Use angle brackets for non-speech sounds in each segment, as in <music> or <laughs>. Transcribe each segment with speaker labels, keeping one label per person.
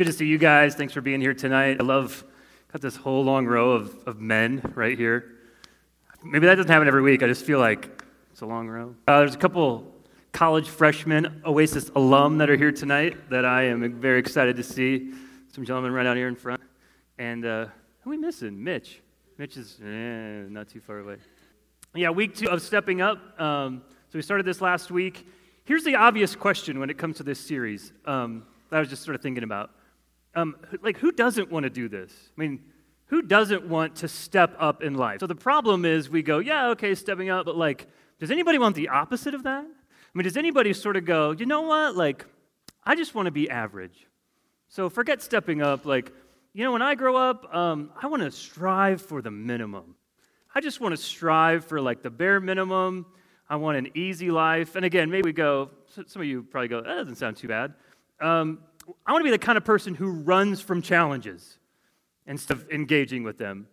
Speaker 1: good to see you guys. Thanks for being here tonight. I love, got this whole long row of, of men right here. Maybe that doesn't happen every week. I just feel like it's a long row. Uh, there's a couple college freshmen, Oasis alum that are here tonight that I am very excited to see. Some gentlemen right out here in front. And uh, who are we missing? Mitch. Mitch is eh, not too far away. Yeah, week two of Stepping Up. Um, so we started this last week. Here's the obvious question when it comes to this series um, that I was just sort of thinking about. Um, like, who doesn't want to do this? I mean, who doesn't want to step up in life? So the problem is we go, yeah, okay, stepping up, but like, does anybody want the opposite of that? I mean, does anybody sort of go, you know what? Like, I just want to be average. So forget stepping up. Like, you know, when I grow up, um, I want to strive for the minimum. I just want to strive for like the bare minimum. I want an easy life. And again, maybe we go, some of you probably go, that doesn't sound too bad. Um, I want to be the kind of person who runs from challenges instead of engaging with them.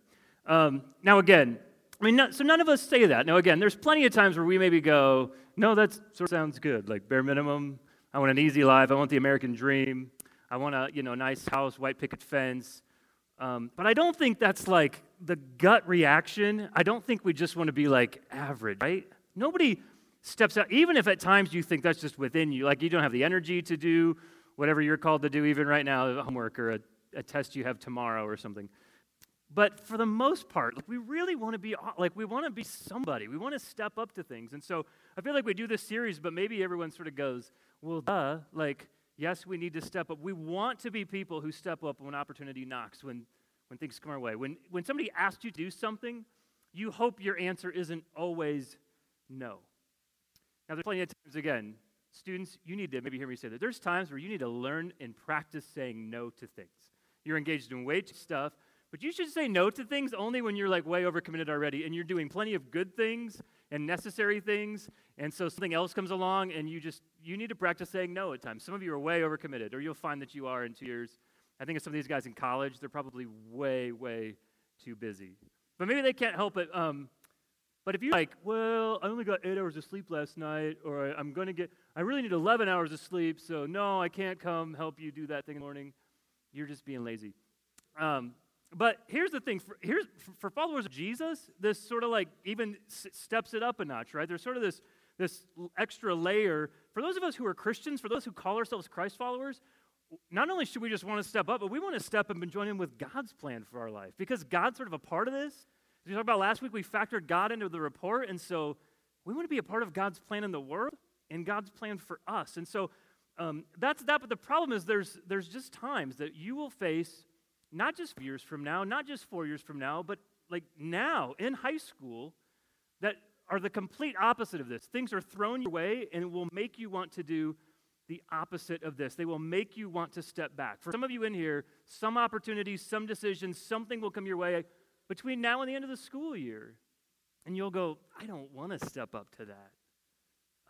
Speaker 1: Um, now, again, I mean, not, so none of us say that. Now, again, there's plenty of times where we maybe go, no, that sort of sounds good. Like bare minimum, I want an easy life. I want the American dream. I want a you know nice house, white picket fence. Um, but I don't think that's like the gut reaction. I don't think we just want to be like average, right? Nobody steps out, even if at times you think that's just within you, like you don't have the energy to do whatever you're called to do, even right now, homework or a, a test you have tomorrow or something. But for the most part, like, we really want to be like we want to be somebody. We want to step up to things. And so I feel like we do this series, but maybe everyone sort of goes, "Well, duh, like yes, we need to step up. We want to be people who step up when opportunity knocks, when when things come our way. When when somebody asks you to do something, you hope your answer isn't always no. Now, there's plenty of times again Students, you need to maybe hear me say that. There's times where you need to learn and practice saying no to things. You're engaged in way too stuff, but you should say no to things only when you're like way overcommitted already and you're doing plenty of good things and necessary things. And so something else comes along and you just, you need to practice saying no at times. Some of you are way overcommitted, or you'll find that you are in two years. I think of some of these guys in college, they're probably way, way too busy. But maybe they can't help it. Um, but if you're like, well, I only got eight hours of sleep last night, or I'm going to get, I really need 11 hours of sleep, so no, I can't come help you do that thing in the morning, you're just being lazy. Um, but here's the thing for, here's, for followers of Jesus, this sort of like even steps it up a notch, right? There's sort of this, this extra layer. For those of us who are Christians, for those who call ourselves Christ followers, not only should we just want to step up, but we want to step up and join in with God's plan for our life because God's sort of a part of this. We talked about last week, we factored God into the report, and so we want to be a part of God's plan in the world and God's plan for us. And so um, that's that. But the problem is there's there's just times that you will face not just years from now, not just four years from now, but like now in high school that are the complete opposite of this. Things are thrown your way and it will make you want to do the opposite of this. They will make you want to step back. For some of you in here, some opportunities, some decisions, something will come your way between now and the end of the school year. And you'll go, I don't want to step up to that.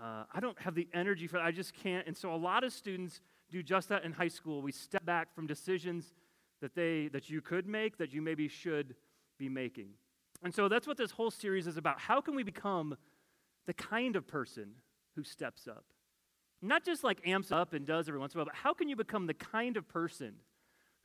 Speaker 1: Uh, I don't have the energy for that. I just can't. And so a lot of students do just that in high school. We step back from decisions that, they, that you could make, that you maybe should be making. And so that's what this whole series is about. How can we become the kind of person who steps up? Not just like amps up and does every once in a while, but how can you become the kind of person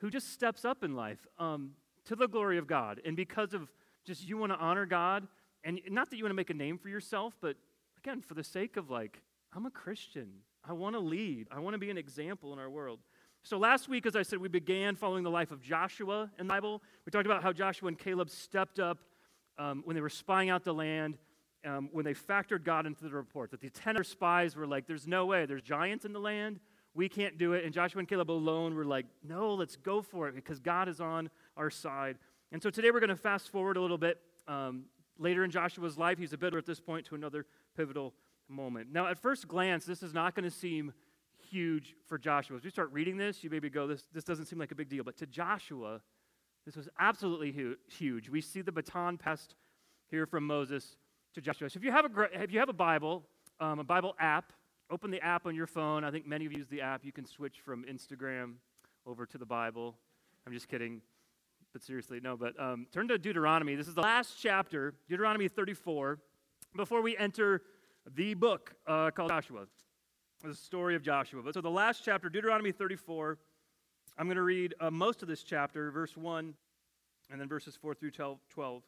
Speaker 1: who just steps up in life? Um, to the glory of God. And because of just you want to honor God, and not that you want to make a name for yourself, but again, for the sake of like, I'm a Christian. I want to lead. I want to be an example in our world. So last week, as I said, we began following the life of Joshua in the Bible. We talked about how Joshua and Caleb stepped up um, when they were spying out the land, um, when they factored God into the report. That the ten spies were like, "There's no way. There's giants in the land. We can't do it." And Joshua and Caleb alone were like, "No, let's go for it because God is on our side. And so today we're going to fast forward a little bit. Um, later in Joshua's life, he's a bit at this point to another pivotal moment. Now, at first glance, this is not going to seem huge for Joshua. As we start reading this, you maybe go, this, this doesn't seem like a big deal. But to Joshua, this was absolutely hu- huge. We see the baton passed here from Moses to Joshua. So if you have a, if you have a Bible, um, a Bible app, open the app on your phone. I think many of you use the app. You can switch from Instagram over to the Bible. I'm just kidding but seriously, no. But um, turn to Deuteronomy. This is the last chapter, Deuteronomy 34, before we enter the book uh, called Joshua, the story of Joshua. But so the last chapter, Deuteronomy 34,
Speaker 2: I'm going to read uh, most of this chapter, verse 1, and then verses 4 through 12.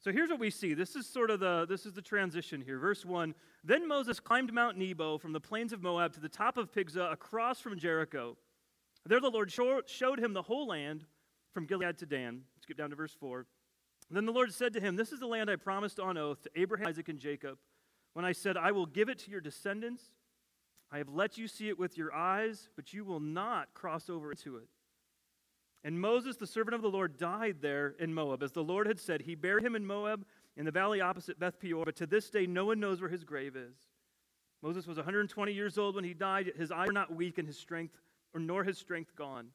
Speaker 2: So here's what we see. This is sort of the this is the transition here. Verse 1. Then Moses climbed Mount Nebo from the plains of Moab to the top of Pisgah across from Jericho. There the Lord showed him the whole land from Gilead to Dan. Skip down to verse 4. Then the Lord said to him, This is the land I promised on oath to Abraham, Isaac, and Jacob, when I said, I will give it to your descendants. I have let you see it with your eyes, but you will not cross over into it. And Moses, the servant of the Lord, died there in Moab. As the Lord had said, he buried him in Moab in the valley opposite Beth Peor, but to this day no one knows where his grave is. Moses was 120 years old when he died. His eyes were not weak and his strength, or nor his strength gone.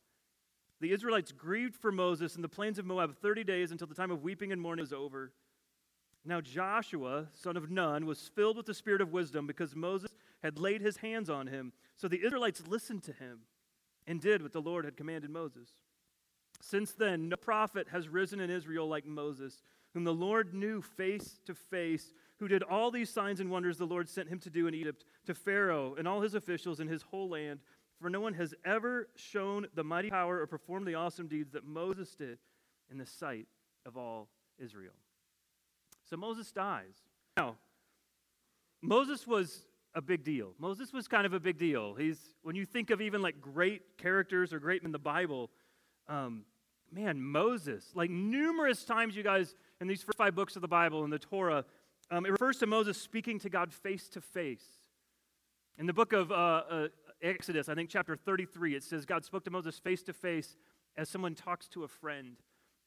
Speaker 2: The Israelites grieved for Moses in the plains of Moab 30 days until the time of weeping and mourning was over. Now Joshua, son of Nun, was filled with the spirit of wisdom because Moses had laid his hands on him. So the Israelites listened to him and did what the Lord had commanded Moses. Since then, no prophet has risen in Israel like Moses, whom the Lord knew face to face, who did all these signs and wonders the Lord sent him to do in Egypt, to Pharaoh and all his officials in his whole land. For no one has ever shown the mighty power or performed the awesome deeds that Moses did in the sight of all Israel. So Moses dies. Now, Moses was a big deal. Moses was kind of a big deal. He's when you think of even like great characters or great men in the Bible, um, man, Moses. Like numerous times, you guys in these first five books of the Bible in the Torah, um, it refers to Moses speaking to God face to face. In the book of uh, uh, Exodus, I think chapter 33, it says God spoke to Moses face to face as someone talks to a friend.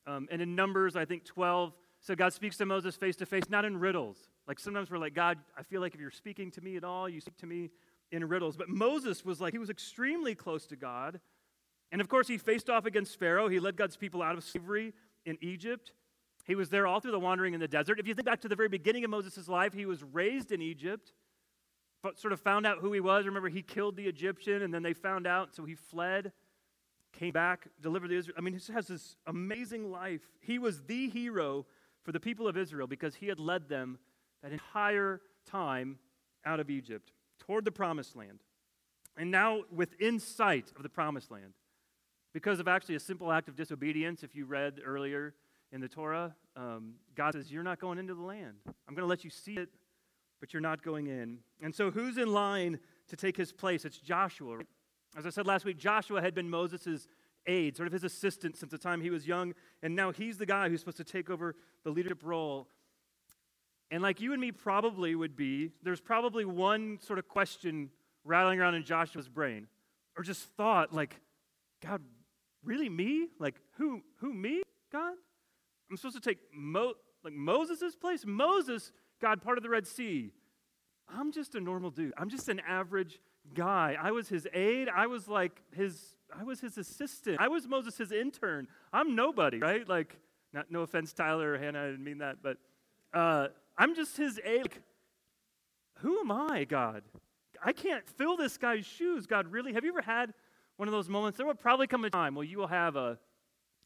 Speaker 2: Um, and in Numbers, I think 12, so God speaks to Moses face to face, not in riddles. Like sometimes we're like, God, I feel like if you're speaking to me at all, you speak to me in riddles. But Moses was like, he was extremely close to God. And of course, he faced off against Pharaoh. He led God's people out of slavery in Egypt. He was there all through the wandering in the desert. If you think back to the very beginning of Moses' life, he was raised in Egypt, sort of found out who he was. Remember, he killed the Egyptian, and then they found out, so he fled, came back, delivered the Israel. I mean, he has this amazing life. He was the hero for the people of Israel because he had led them that entire time out of Egypt toward the promised land. And now, within sight of the promised land, because of actually a simple act of disobedience, if you read earlier in the Torah, um, God says, You're not going into the land. I'm going to let you see it, but you're not going in. And so, who's in line to take his place? It's Joshua. As I said last week, Joshua had been Moses' aide, sort of his assistant since the time he was young, and now he's the guy who's supposed to take over the leadership role. And like you and me probably would be, there's probably one sort of question rattling around in Joshua's brain, or just thought like, God, really me? Like who? Who me? God? I'm supposed to take Mo- like Moses' place? Moses, God, part of the Red Sea. I'm just a normal dude. I'm just an average guy. I was his aide. I was like his I was his assistant. I was Moses' his intern. I'm nobody, right? Like, not, no offense, Tyler or Hannah, I didn't mean that, but uh, I'm just his aide. Like, who am I, God? I can't fill this guy's shoes. God, really? Have you ever had one of those moments? There will probably come a time where you will have a,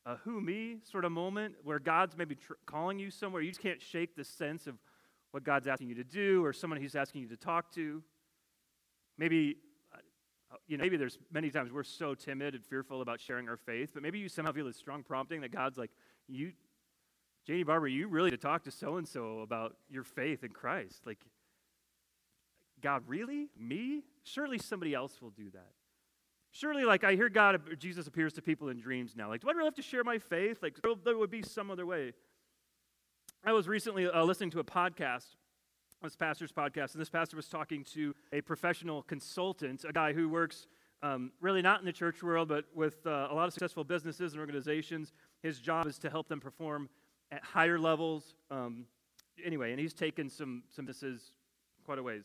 Speaker 2: a who me sort of moment where God's maybe tr- calling you somewhere. You just can't shake the sense of what God's asking you to do or someone he's asking you to talk to. Maybe uh, you know, maybe there's many times we're so timid and fearful about sharing our faith, but maybe you somehow feel a strong prompting that God's like, you, Janie Barber, you really to talk to so and so about your faith in Christ. Like, God, really? Me? Surely somebody else will do that. Surely, like, I hear God, Jesus appears to people in dreams now. Like, do I really have to share my faith? Like, there would be some other way. I was recently uh, listening to a podcast this pastor's podcast, and this pastor was talking to a professional consultant, a guy who works um, really not in the church world, but with uh, a lot of successful businesses and organizations. His job is to help them perform at higher levels. Um, anyway, and he's taken some, some businesses quite a ways.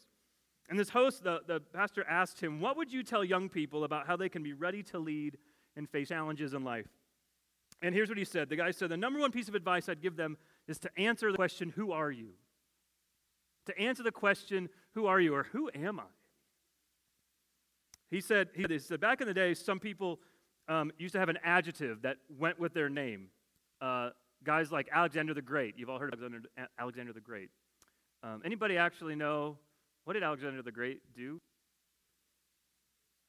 Speaker 2: And this host, the, the pastor asked him, What would you tell young people about how they can be ready to lead and face challenges in life? And here's what he said The guy said, The number one piece of advice I'd give them is to answer the question, Who are you? to answer the question, Who are you? or Who am I? He said, he said back in the day, some people um, used to have an adjective that went with their name. Uh, guys like Alexander the Great. You've all heard of Alexander, Alexander the Great. Um, anybody actually know what did Alexander the Great do?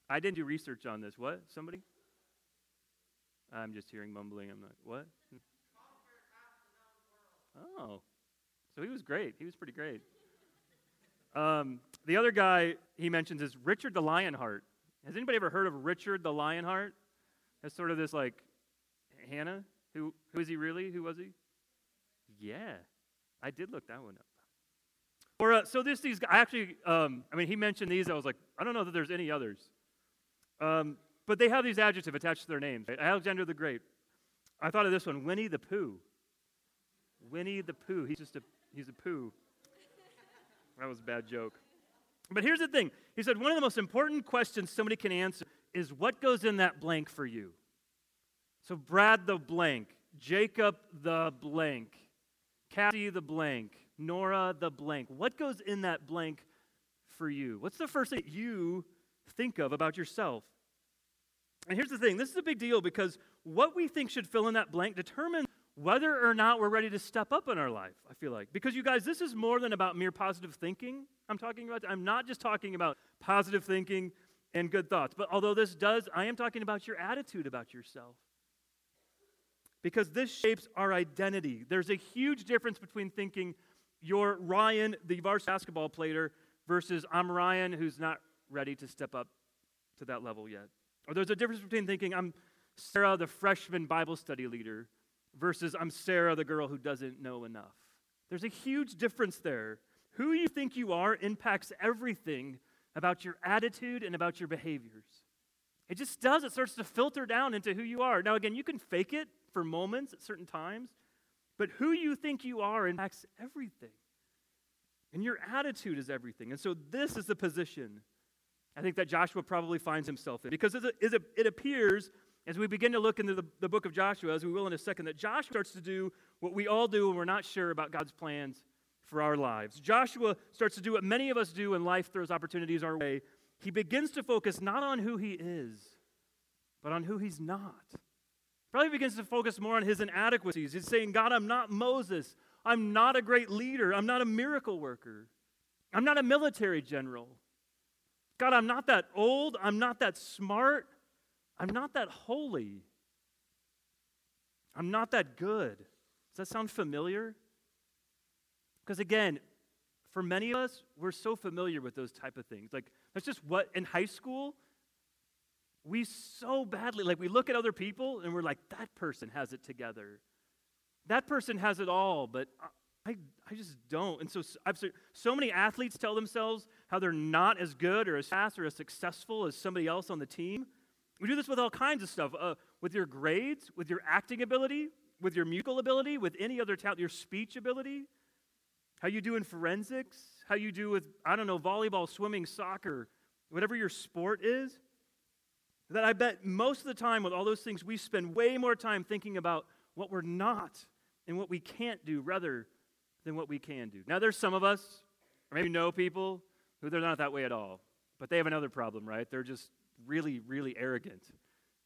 Speaker 2: I didn't do research on this. What? Somebody? I'm just hearing mumbling. I'm like, what? Oh, so he was great. He was pretty great. Um, the other guy he mentions is Richard the Lionheart. Has anybody ever heard of Richard the Lionheart? As sort of this like Hannah. Who who is he really? Who was he? Yeah, I did look that one up. Or uh, so this these I actually um, I mean he mentioned these. I was like I don't know that there's any others. Um, but they have these adjectives attached to their names. Right? Alexander the Great. I thought of this one, Winnie the Pooh. Winnie the Pooh. He's just a he's a poo. That was a bad joke. But here's the thing. He said one of the most important questions somebody can answer is what goes in that blank for you. So Brad the blank, Jacob the blank, Cassie the blank, Nora the blank. What goes in that blank for you? What's the first thing you think of about yourself? And here's the thing this is a big deal because what we think should fill in that blank determines whether or not we're ready to step up in our life, I feel like. Because you guys, this is more than about mere positive thinking. I'm talking about, I'm not just talking about positive thinking and good thoughts, but although this does, I am talking about your attitude about yourself. Because this shapes our identity. There's a huge difference between thinking you're Ryan, the varsity basketball player, versus I'm Ryan, who's not ready to step up to that level yet. Or there's a difference between thinking I'm Sarah, the freshman Bible study leader, versus I'm Sarah, the girl who doesn't know enough. There's a huge difference there. Who you think you are impacts everything about your attitude and about your behaviors. It just does. It starts to filter down into who you are. Now, again, you can fake it for moments at certain times, but who you think you are impacts everything. And your attitude is everything. And so, this is the position I think that Joshua probably finds himself in. Because it appears as we begin to look into the, the book of Joshua, as we will in a second, that Joshua starts to do what we all do when we're not sure about God's plans for our lives. Joshua starts to do what many of us do when life throws opportunities our way. He begins to focus not on who he is, but on who he's not. Probably begins to focus more on his inadequacies. He's saying, God, I'm not Moses. I'm not a great leader. I'm not a miracle worker. I'm not a military general. God, I'm not that old. I'm not that smart. I'm not that holy. I'm not that good. Does that sound familiar? Because again, for many of us, we're so familiar with those type of things. Like, that's just what, in high school, we so badly, like, we look at other people and we're like, that person has it together. That person has it all, but I, I just don't. And so I've so many athletes tell themselves how they're not as good or as fast or as successful as somebody else on the team. We do this with all kinds of stuff uh, with your grades, with your acting ability, with your musical ability, with any other talent, your speech ability, how you do in forensics, how you do with, I don't know, volleyball, swimming, soccer, whatever your sport is. That I bet most of the time with all those things, we spend way more time thinking about what we're not and what we can't do rather than what we can do. Now, there's some of us, or maybe know people, who they're not that way at all. But they have another problem, right? They're just really, really arrogant.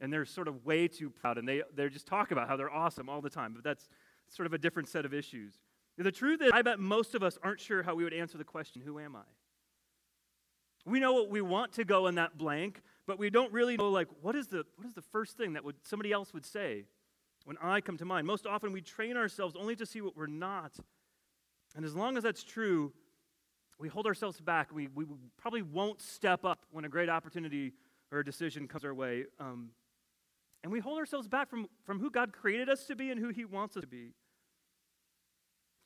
Speaker 2: And they're sort of way too proud. And they, they just talk about how they're awesome all the time. But that's sort of a different set of issues. The truth is, I bet most of us aren't sure how we would answer the question, Who am I? We know what we want to go in that blank, but we don't really know, like, what is the, what is the first thing that would, somebody else would say when I come to mind? Most often, we train ourselves only to see what we're not. And as long as that's true, we hold ourselves back. We, we probably won't step up when a great opportunity or a decision comes our way. Um, and we hold ourselves back from, from who God created us to be and who He wants us to be.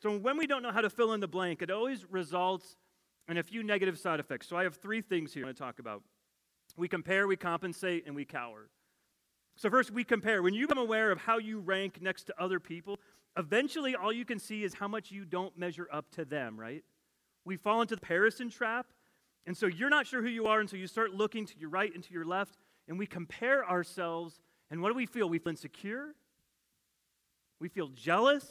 Speaker 2: So when we don't know how to fill in the blank, it always results in a few negative side effects. So I have three things here I want to talk about. We compare, we compensate, and we cower. So first, we compare. When you become aware of how you rank next to other people, eventually all you can see is how much you don't measure up to them, right? We fall into the comparison trap and so you're not sure who you are, and so you start looking to your right and to your left, and we compare ourselves. And what do we feel? We feel insecure, we feel jealous,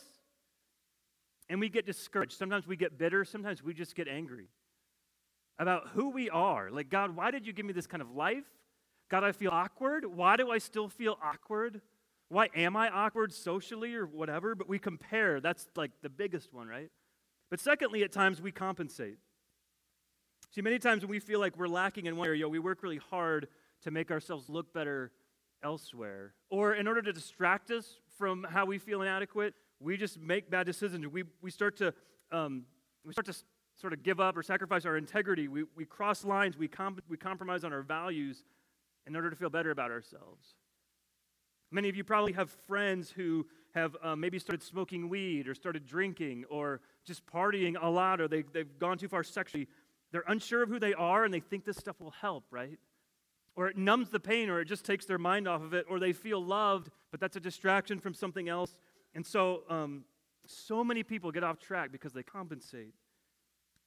Speaker 2: and we get discouraged. Sometimes we get bitter, sometimes we just get angry about who we are. Like, God, why did you give me this kind of life? God, I feel awkward. Why do I still feel awkward? Why am I awkward socially or whatever? But we compare. That's like the biggest one, right? But secondly, at times we compensate. See, many times when we feel like we're lacking in one area, we work really hard to make ourselves look better elsewhere. Or in order to distract us from how we feel inadequate, we just make bad decisions. We, we, start to, um, we start to sort of give up or sacrifice our integrity. We, we cross lines. We, comp- we compromise on our values in order to feel better about ourselves. Many of you probably have friends who have uh, maybe started smoking weed or started drinking or just partying a lot or they, they've gone too far sexually. They're unsure of who they are and they think this stuff will help, right? Or it numbs the pain or it just takes their mind off of it or they feel loved, but that's a distraction from something else. And so, um, so many people get off track because they compensate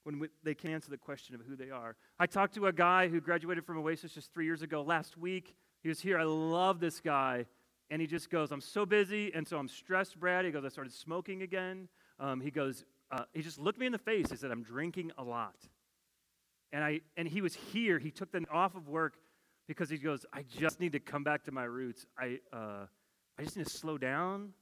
Speaker 2: when we, they can answer the question of who they are. I talked to a guy who graduated from Oasis just three years ago last week. He was here. I love this guy. And he just goes, I'm so busy, and so I'm stressed, Brad. He goes, I started smoking again. Um, he goes, uh, he just looked me in the face. He said, I'm drinking a lot. And, I, and he was here. He took the off of work because he goes, I just need to come back to my roots. I, uh, I just need to slow down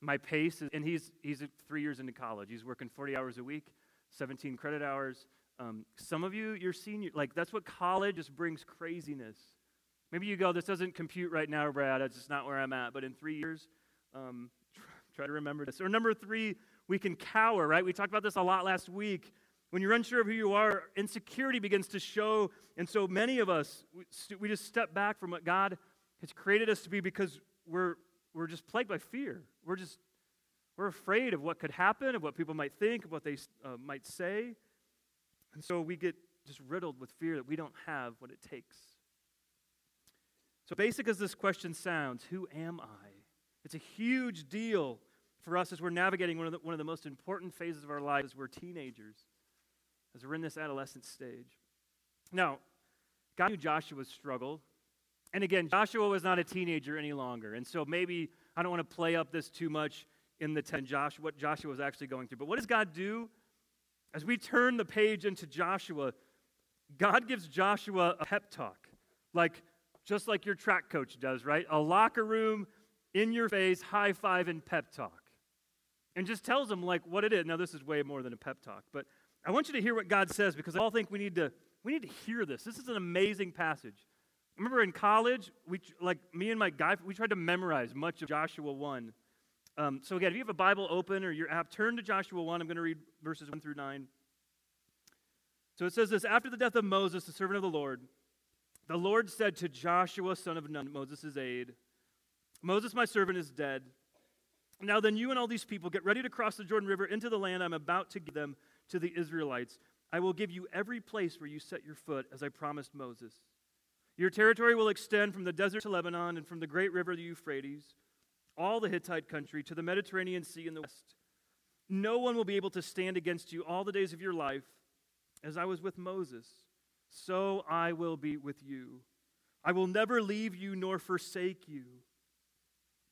Speaker 2: my pace. Is, and he's, he's three years into college. He's working 40 hours a week, 17 credit hours. Um, some of you, you're senior, like that's what college just brings craziness. Maybe you go, this doesn't compute right now, Brad. That's just not where I'm at. But in three years, um, <laughs> try to remember this. Or number three, we can cower, right? We talked about this a lot last week. When you're unsure of who you are, insecurity begins to show. And so many of us, we just step back from what God has created us to be because we're, we're just plagued by fear. We're just, we're afraid of what could happen, of what people might think, of what they uh, might say. And so we get just riddled with fear that we don't have what it takes. So, basic as this question sounds, who am I? It's a huge deal for us as we're navigating one of the, one of the most important phases of our lives as we're teenagers, as we're in this adolescent stage. Now, God knew Joshua's struggle. And again, Joshua was not a teenager any longer. And so maybe I don't want to play up this too much in the 10 Joshua, what Joshua was actually going through. But what does God do? As we turn the page into Joshua, God gives Joshua a pep talk. Like, just like your track coach does, right? A locker room, in your face, high five, and pep talk. And just tells him like what it is. Now, this is way more than a pep talk, but I want you to hear what God says because I all think we need to we need to hear this. This is an amazing passage. Remember in college, we like me and my guy, we tried to memorize much of Joshua 1. Um, so again, if you have a Bible open or your app, turn to Joshua 1. I'm going to read verses 1 through 9. So it says this After the death of Moses, the servant of the Lord, the Lord said to Joshua, son of Nun, Moses' aide, Moses, my servant, is dead. Now then, you and all these people get ready to cross the Jordan River into the land I'm about to give them to the Israelites. I will give you every place where you set your foot, as I promised Moses. Your territory will extend from the desert to Lebanon and from the great river, the Euphrates, all the Hittite country, to the Mediterranean Sea in the west. No one will be able to stand against you all the days of your life, as I was with Moses so I will be with you. I will never leave you nor forsake you.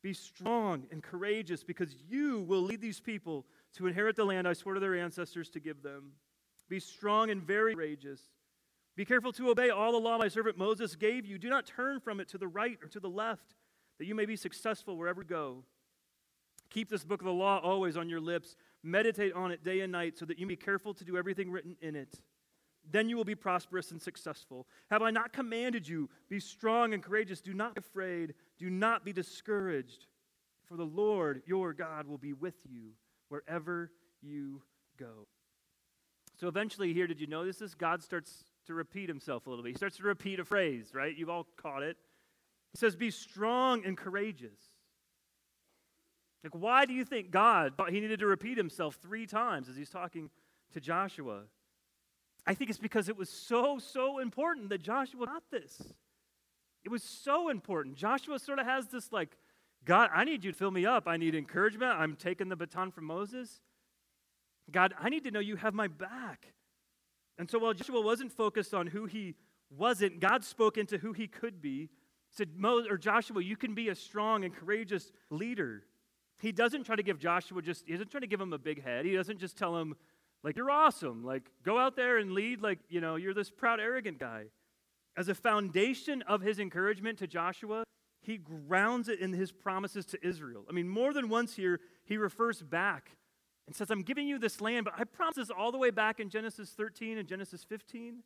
Speaker 2: Be strong and courageous because you will lead these people to inherit the land I swore to their ancestors to give them. Be strong and very courageous. Be careful to obey all the law my servant Moses gave you. Do not turn from it to the right or to the left, that you may be successful wherever you go. Keep this book of the law always on your lips. Meditate on it day and night so that you may be careful to do everything written in it. Then you will be prosperous and successful. Have I not commanded you? Be strong and courageous. Do not be afraid. Do not be discouraged. For the Lord your God will be with you wherever you go. So eventually, here, did you notice this? God starts to repeat himself a little bit. He starts to repeat a phrase, right? You've all caught it. He says, Be strong and courageous. Like, why do you think God thought he needed to repeat himself three times as he's talking to Joshua? I think it's because it was so, so important that Joshua got this. It was so important. Joshua sort of has this like, God, I need you to fill me up. I need encouragement. I'm taking the baton from Moses. God, I need to know you have my back. And so while Joshua wasn't focused on who he wasn't, God spoke into who he could be. Said, Mo, or Joshua, you can be a strong and courageous leader. He doesn't try to give Joshua just, he doesn't try to give him a big head. He doesn't just tell him, like, you're awesome. Like, go out there and lead like, you know, you're this proud, arrogant guy. As a foundation of his encouragement to Joshua, he grounds it in his promises to Israel. I mean, more than once here, he refers back and says, I'm giving you this land, but I promise this all the way back in Genesis 13 and Genesis 15.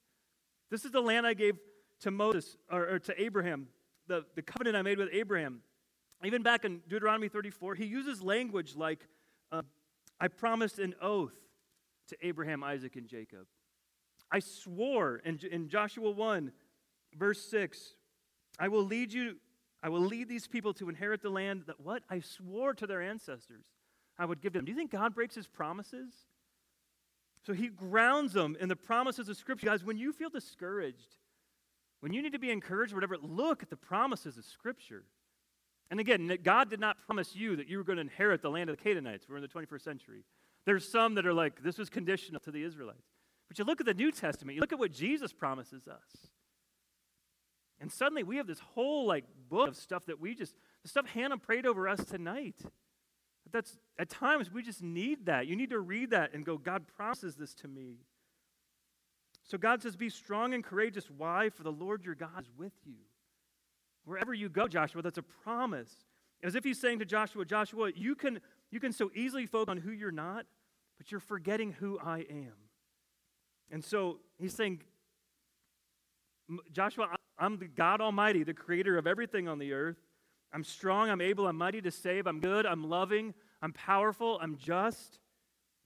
Speaker 2: This is the land I gave to Moses, or, or to Abraham, the, the covenant I made with Abraham. Even back in Deuteronomy 34, he uses language like, uh, I promised an oath to Abraham, Isaac, and Jacob. I swore in, in Joshua 1, verse 6, I will lead you, I will lead these people to inherit the land that what? I swore to their ancestors I would give them. Do you think God breaks his promises? So he grounds them in the promises of Scripture. Guys, when you feel discouraged, when you need to be encouraged, whatever, look at the promises of Scripture. And again, God did not promise you that you were going to inherit the land of the Canaanites. We're in the 21st century. There's some that are like, this was conditional to the Israelites. But you look at the New Testament, you look at what Jesus promises us. And suddenly we have this whole like book of stuff that we just, the stuff Hannah prayed over us tonight. That's at times we just need that. You need to read that and go, God promises this to me. So God says, Be strong and courageous. Why? For the Lord your God is with you. Wherever you go, Joshua, that's a promise. As if he's saying to Joshua, Joshua, you can, you can so easily focus on who you're not, but you're forgetting who I am. And so he's saying, Joshua, I'm the God Almighty, the creator of everything on the earth. I'm strong, I'm able, I'm mighty to save, I'm good, I'm loving, I'm powerful, I'm just.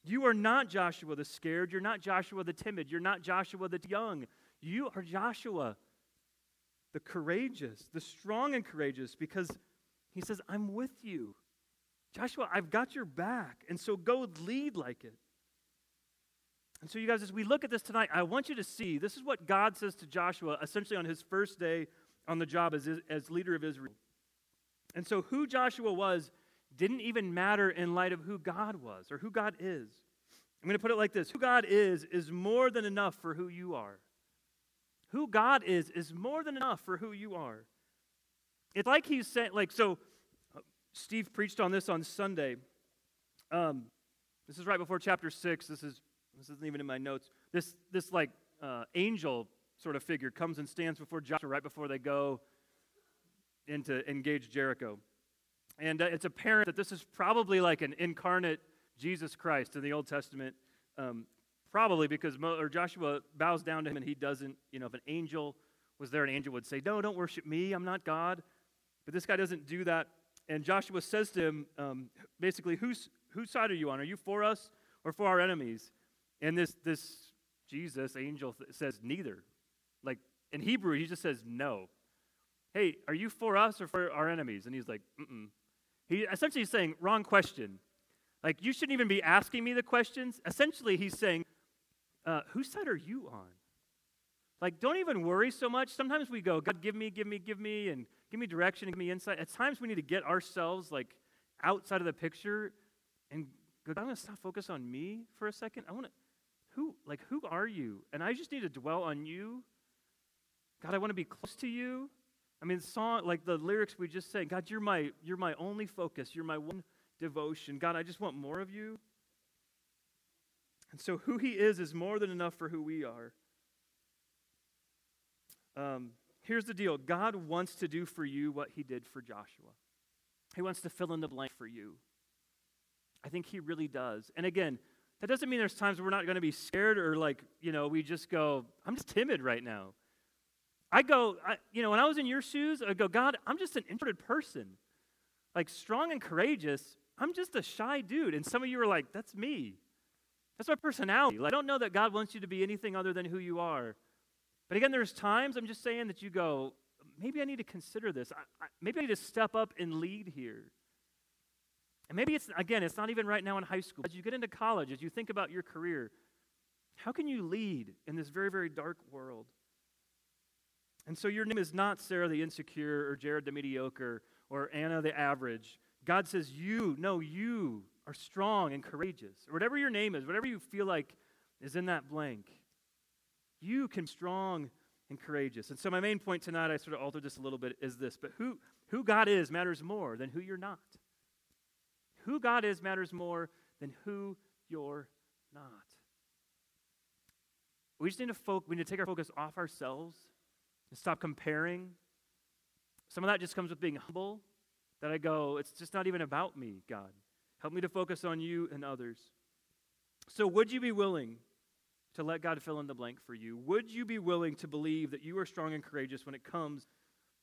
Speaker 2: You are not Joshua the scared. You're not Joshua the timid. You're not Joshua the young. You are Joshua the courageous, the strong and courageous, because he says, I'm with you. Joshua, I've got your back. And so go lead like it. And so, you guys, as we look at this tonight, I want you to see this is what God says to Joshua essentially on his first day on the job as, as leader of Israel. And so, who Joshua was didn't even matter in light of who God was or who God is. I'm going to put it like this Who God is is more than enough for who you are. Who God is is more than enough for who you are. It's like he's saying, like, so Steve preached on this on Sunday. Um, this is right before chapter 6. This is this isn't even in my notes. This this like uh, angel sort of figure comes and stands before Joshua right before they go in to engage Jericho. And uh, it's apparent that this is probably like an incarnate Jesus Christ in the Old Testament, um, probably because Mo, or Joshua bows down to him and he doesn't. You know, if an angel was there, an angel would say, No, don't worship me, I'm not God. But this guy doesn't do that. And Joshua says to him, um, basically, whose, whose side are you on? Are you for us or for our enemies? And this, this Jesus angel th- says, Neither. Like in Hebrew, he just says, No hey, are you for us or for our enemies? And he's like, mm He essentially is saying, wrong question. Like, you shouldn't even be asking me the questions. Essentially, he's saying, uh, whose side are you on? Like, don't even worry so much. Sometimes we go, God, give me, give me, give me, and give me direction and give me insight. At times, we need to get ourselves, like, outside of the picture and go, I'm going to stop focus on me for a second. I want to, who, like, who are you? And I just need to dwell on you. God, I want to be close to you. I mean, song like the lyrics we just sang, God, you're my you're my only focus. You're my one devotion. God, I just want more of you. And so who he is is more than enough for who we are. Um, here's the deal God wants to do for you what he did for Joshua, he wants to fill in the blank for you. I think he really does. And again, that doesn't mean there's times we're not going to be scared or like, you know, we just go, I'm just timid right now. I go, I, you know, when I was in your shoes, I go, God, I'm just an introverted person. Like strong and courageous, I'm just a shy dude. And some of you are like, that's me. That's my personality. Like, I don't know that God wants you to be anything other than who you are. But again, there's times I'm just saying that you go, maybe I need to consider this. I, I, maybe I need to step up and lead here. And maybe it's, again, it's not even right now in high school. As you get into college, as you think about your career, how can you lead in this very, very dark world? And so your name is not Sarah the insecure or Jared the mediocre or Anna the average. God says, You, no, you are strong and courageous. Or whatever your name is, whatever you feel like is in that blank, you can strong and courageous. And so my main point tonight, I sort of altered this a little bit, is this. But who, who God is matters more than who you're not. Who God is matters more than who you're not. We just need to, fo- we need to take our focus off ourselves and stop comparing. Some of that just comes with being humble, that I go, it's just not even about me, God. Help me to focus on you and others. So, would you be willing to let God fill in the blank for you? Would you be willing to believe that you are strong and courageous when it comes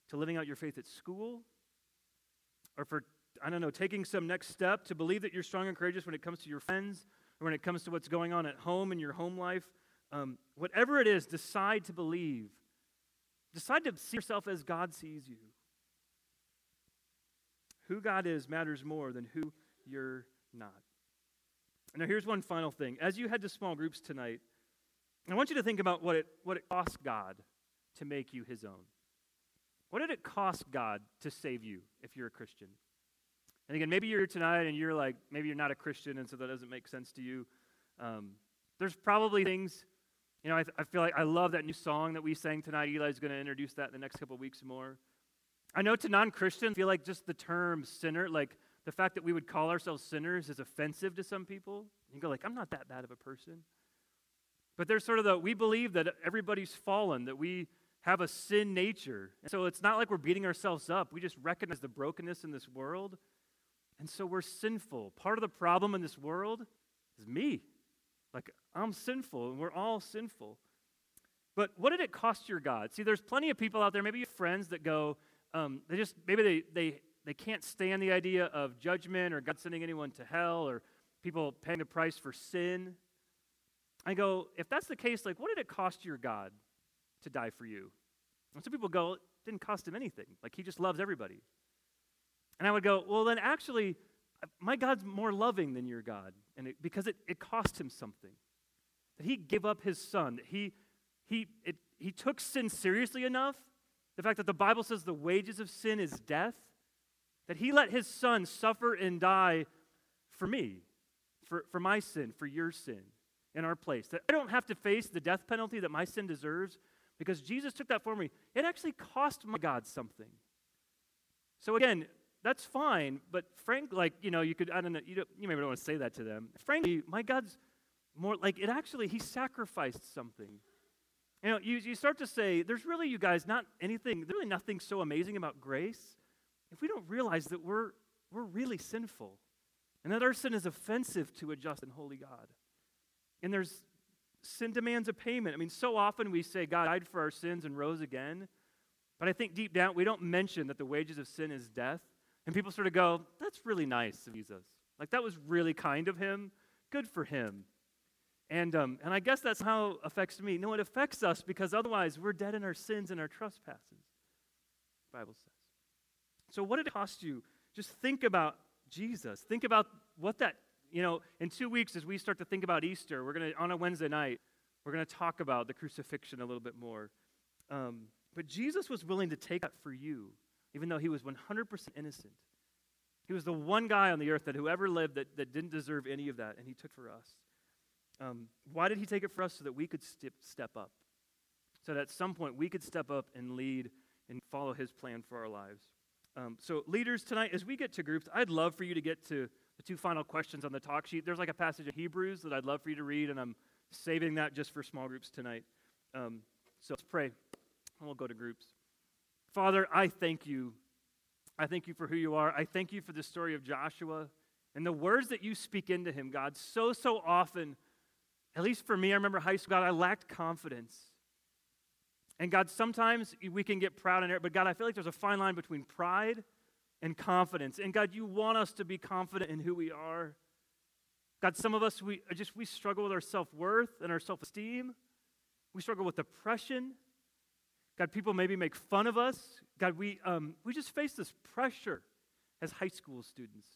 Speaker 2: to living out your faith at school, or for, I don't know, taking some next step to believe that you're strong and courageous when it comes to your friends or when it comes to what's going on at home in your home life. Um, whatever it is, decide to believe. Decide to see yourself as God sees you. Who God is matters more than who you're not. Now, here's one final thing. As you head to small groups tonight, I want you to think about what it, what it cost God to make you his own. What did it cost God to save you if you're a Christian? And again, maybe you're here tonight and you're like, maybe you're not a Christian, and so that doesn't make sense to you. Um, there's probably things, you know, I, I, feel like I love that new song that we sang tonight. Eli's going to introduce that in the next couple weeks more. I know to non Christians, I feel like just the term sinner, like the fact that we would call ourselves sinners is offensive to some people. You go, like, I'm not that bad of a person. But there's sort of the, we believe that everybody's fallen, that we have a sin nature. And so it's not like we're beating ourselves up. We just recognize the brokenness in this world. And so we're sinful. Part of the problem in this world is me. Like, I'm sinful, and we're all sinful. But what did it cost your God? See, there's plenty of people out there, maybe friends that go, um, they just, maybe they, they, they can't stand the idea of judgment or God sending anyone to hell or people paying the price for sin. I go, if that's the case, like, what did it cost your God to die for you? And some people go, it didn't cost him anything. Like, he just loves everybody. And I would go, well, then actually, my God's more loving than your God. And it, because it, it cost him something. That he gave up his son. That he, he, it, he took sin seriously enough. The fact that the Bible says the wages of sin is death. That he let his son suffer and die for me, for, for my sin, for your sin in our place. That I don't have to face the death penalty that my sin deserves because Jesus took that for me. It actually cost my God something. So again, that's fine, but frank, like, you know, you could, I don't know, you, don't, you maybe don't want to say that to them. Frankly, my God's more like, it actually, he sacrificed something. You know, you, you start to say, there's really, you guys, not anything, there's really nothing so amazing about grace if we don't realize that we're, we're really sinful and that our sin is offensive to a just and holy God. And there's sin demands a payment. I mean, so often we say God died for our sins and rose again. But I think deep down, we don't mention that the wages of sin is death. And people sort of go, that's really nice of Jesus. Like, that was really kind of him. Good for him. And, um, and I guess that's how it affects me. No, it affects us because otherwise we're dead in our sins and our trespasses, the Bible says. So, what did it cost you? Just think about Jesus. Think about what that you know, in two weeks, as we start to think about Easter, we're going to, on a Wednesday night, we're going to talk about the crucifixion a little bit more. Um, but Jesus was willing to take that for you, even though he was 100% innocent. He was the one guy on the earth that whoever lived that, that didn't deserve any of that, and he took for us. Um, why did he take it for us? So that we could step, step up. So that at some point we could step up and lead and follow his plan for our lives. Um, so, leaders, tonight, as we get to groups, I'd love for you to get to the two final questions on the talk sheet. There's like a passage of Hebrews that I'd love for you to read, and I'm saving that just for small groups tonight. Um, so let's pray, and we'll go to groups. Father, I thank you. I thank you for who you are. I thank you for the story of Joshua and the words that you speak into him, God. So, so often, at least for me, I remember high school, God, I lacked confidence. And God, sometimes we can get proud in it, but God, I feel like there's a fine line between pride and confidence. And God, you want us to be confident in who we are. God, some of us, we just we struggle with our self-worth and our self-esteem. We struggle with depression. God, people maybe make fun of us. God, we, um, we just face this pressure as high school students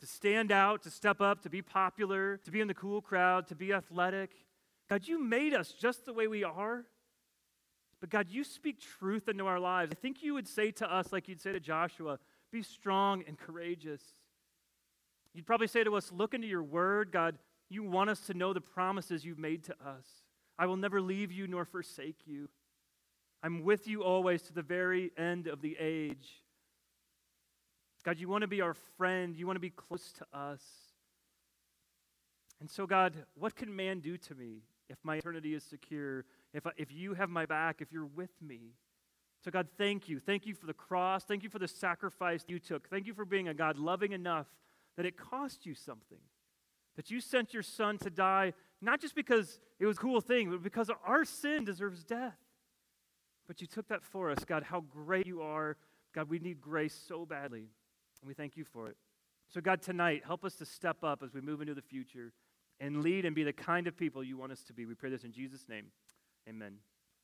Speaker 2: to stand out, to step up, to be popular, to be in the cool crowd, to be athletic. God, you made us just the way we are. But God, you speak truth into our lives. I think you would say to us, like you'd say to Joshua, be strong and courageous. You'd probably say to us, Look into your word, God. You want us to know the promises you've made to us. I will never leave you nor forsake you. I'm with you always to the very end of the age. God, you want to be our friend. You want to be close to us. And so, God, what can man do to me if my eternity is secure? If, I, if you have my back, if you're with me? So, God, thank you. Thank you for the cross. Thank you for the sacrifice you took. Thank you for being a God loving enough that it cost you something. That you sent your son to die, not just because it was a cool thing, but because our sin deserves death. But you took that for us. God, how great you are. God, we need grace so badly. And we thank you for it. So, God, tonight, help us to step up as we move into the future and lead and be the kind of people you want us to be. We pray this in Jesus' name. Amen.